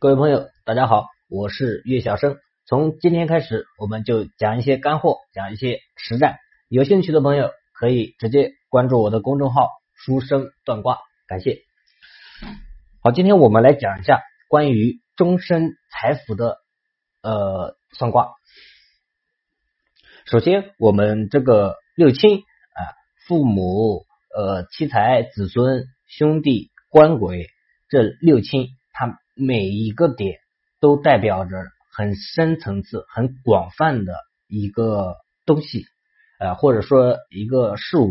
各位朋友，大家好，我是岳小生。从今天开始，我们就讲一些干货，讲一些实战。有兴趣的朋友可以直接关注我的公众号“书生断卦”，感谢。好，今天我们来讲一下关于终身财富的呃算卦。首先，我们这个六亲啊，父母、呃妻财、子孙、兄弟、官鬼这六亲。它每一个点都代表着很深层次、很广泛的一个东西，呃，或者说一个事物。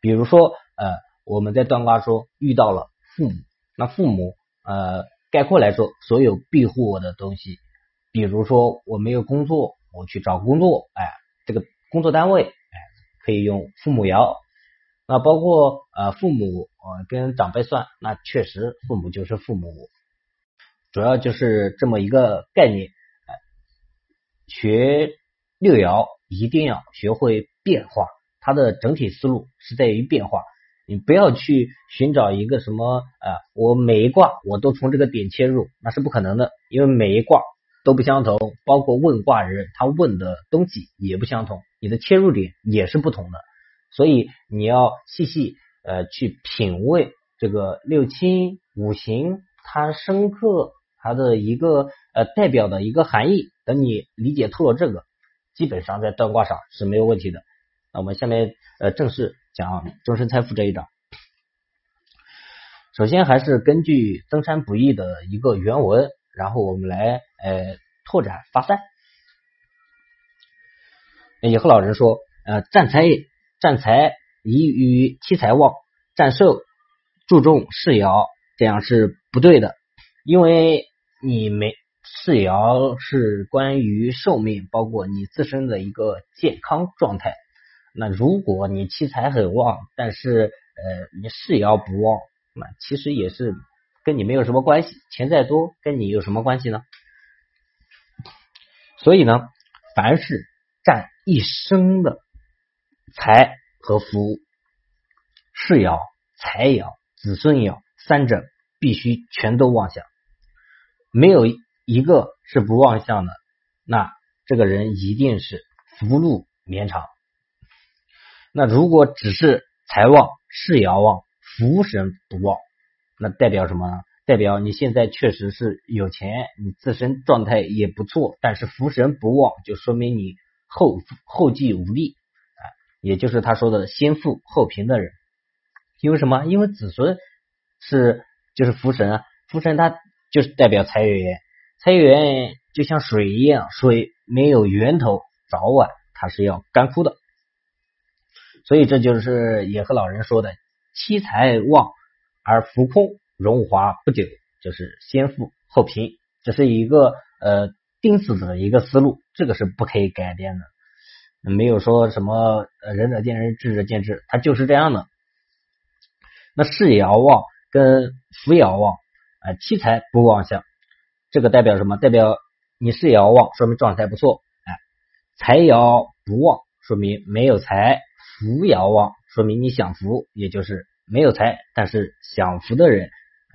比如说，呃，我们在断卦说遇到了父母，那父母，呃，概括来说，所有庇护我的东西。比如说，我没有工作，我去找工作，哎，这个工作单位，哎，可以用父母爻。那包括呃父母呃跟长辈算，那确实父母就是父母，主要就是这么一个概念。学六爻一定要学会变化，它的整体思路是在于变化。你不要去寻找一个什么啊，我每一卦我都从这个点切入，那是不可能的，因为每一卦都不相同，包括问卦人他问的东西也不相同，你的切入点也是不同的。所以你要细细呃去品味这个六亲五行，它深刻它的一个呃代表的一个含义。等你理解透了这个，基本上在断卦上是没有问题的。那我们下面呃正式讲终身财富这一章。首先还是根据增山不易的一个原文，然后我们来呃拓展发散。也和老人说呃占财占财宜于七财旺，占寿注重世爻，这样是不对的。因为你没世爻是关于寿命，包括你自身的一个健康状态。那如果你七财很旺，但是呃你世爻不旺，那其实也是跟你没有什么关系。钱再多，跟你有什么关系呢？所以呢，凡是占一生的。财和福，世爻、财爻、子孙爻三者必须全都旺相，没有一个是不旺相的，那这个人一定是福禄绵长。那如果只是财旺、世爻旺、福神不旺，那代表什么呢？代表你现在确实是有钱，你自身状态也不错，但是福神不旺，就说明你后后继无力。也就是他说的先富后贫的人，因为什么？因为子孙是就是福神啊，福神他就是代表财源，财源就像水一样，水没有源头，早晚它是要干枯的。所以这就是也和老人说的七财旺而福空，荣华不久，就是先富后贫，这是一个呃钉死的一个思路，这个是不可以改变的。没有说什么仁者见仁，智者见智，他就是这样的。那事也要旺跟福也要旺，啊，七财不旺相，这个代表什么？代表你事也要旺，说明状态不错。哎，财爻不旺，说明没有财；福也要旺，说明你享福，也就是没有财，但是享福的人，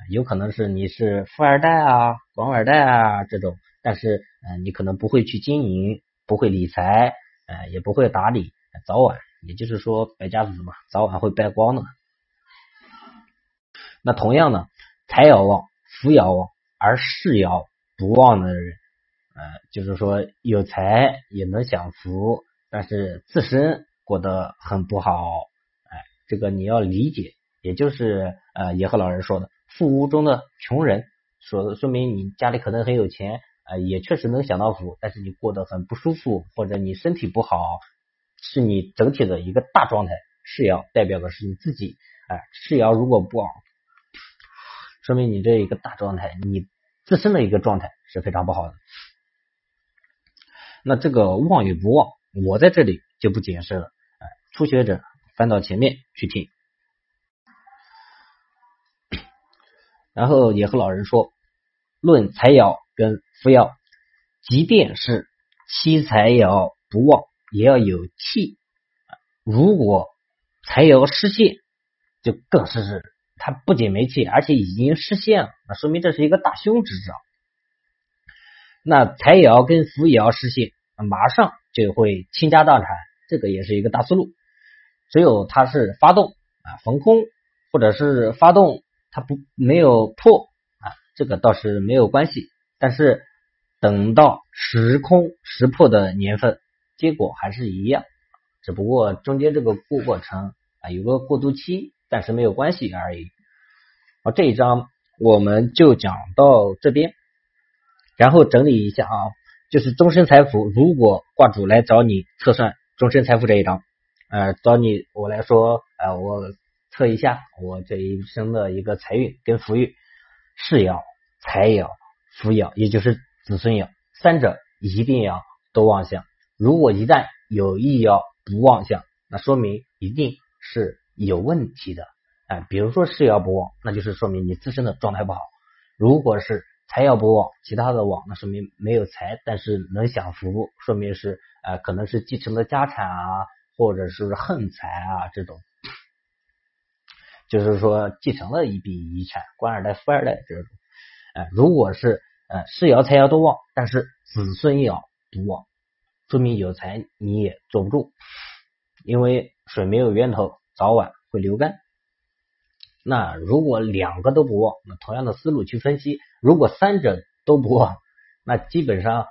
有可能是你是富二代啊、官二代啊这种，但是嗯，你可能不会去经营，不会理财。哎，也不会打理，早晚也就是说败家子嘛，早晚会败光的。那同样呢，财爻旺，福爻旺，而势爻不旺的人，呃，就是说有财也能享福，但是自身过得很不好。哎，这个你要理解，也就是呃，也和老人说的，富屋中的穷人，说说明你家里可能很有钱。啊，也确实能享到福，但是你过得很不舒服，或者你身体不好，是你整体的一个大状态。世爻代表的是你自己，哎，世爻如果不旺，说明你这一个大状态，你自身的一个状态是非常不好的。那这个旺与不旺，我在这里就不解释了，初学者翻到前面去听。然后也和老人说，论财爻。跟福爻，即便是七财爻不旺，也要有气。如果财爻失陷，就更是是它不仅没气，而且已经失陷了，那说明这是一个大凶之兆。那财爻跟福爻失陷，马上就会倾家荡产，这个也是一个大思路。只有它是发动啊逢空，或者是发动它不没有破啊，这个倒是没有关系。但是等到时空识破的年份，结果还是一样，只不过中间这个过过程啊有个过渡期。暂时没有关系而已。好，这一章我们就讲到这边，然后整理一下啊，就是终身财富。如果卦主来找你测算终身财富这一章，呃，找你我来说，呃，我测一下我这一生的一个财运跟福运，是要、财要、福爻，也就是子孙爻，三者一定要都旺相。如果一旦有一爻不旺相，那说明一定是。有问题的，哎，比如说事爻不旺，那就是说明你自身的状态不好；如果是财爻不旺，其他的旺，那说明没有财，但是能享福，说明是呃可能是继承的家产啊，或者是横财啊这种，就是说继承了一笔遗产，官二代、富二代这种。哎，如果是呃事爻、财爻都旺，但是子孙爻不旺，说明有财你也坐不住，因为水没有源头。早晚会流干。那如果两个都不旺，那同样的思路去分析，如果三者都不旺，那基本上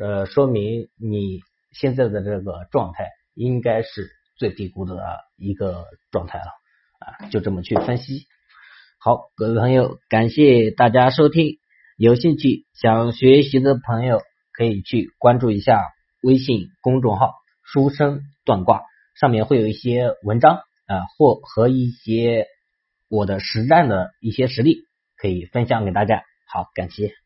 呃说明你现在的这个状态应该是最低谷的一个状态了啊，就这么去分析。好，各位朋友，感谢大家收听。有兴趣想学习的朋友可以去关注一下微信公众号“书生断卦”，上面会有一些文章。啊，或和一些我的实战的一些实例可以分享给大家。好，感谢。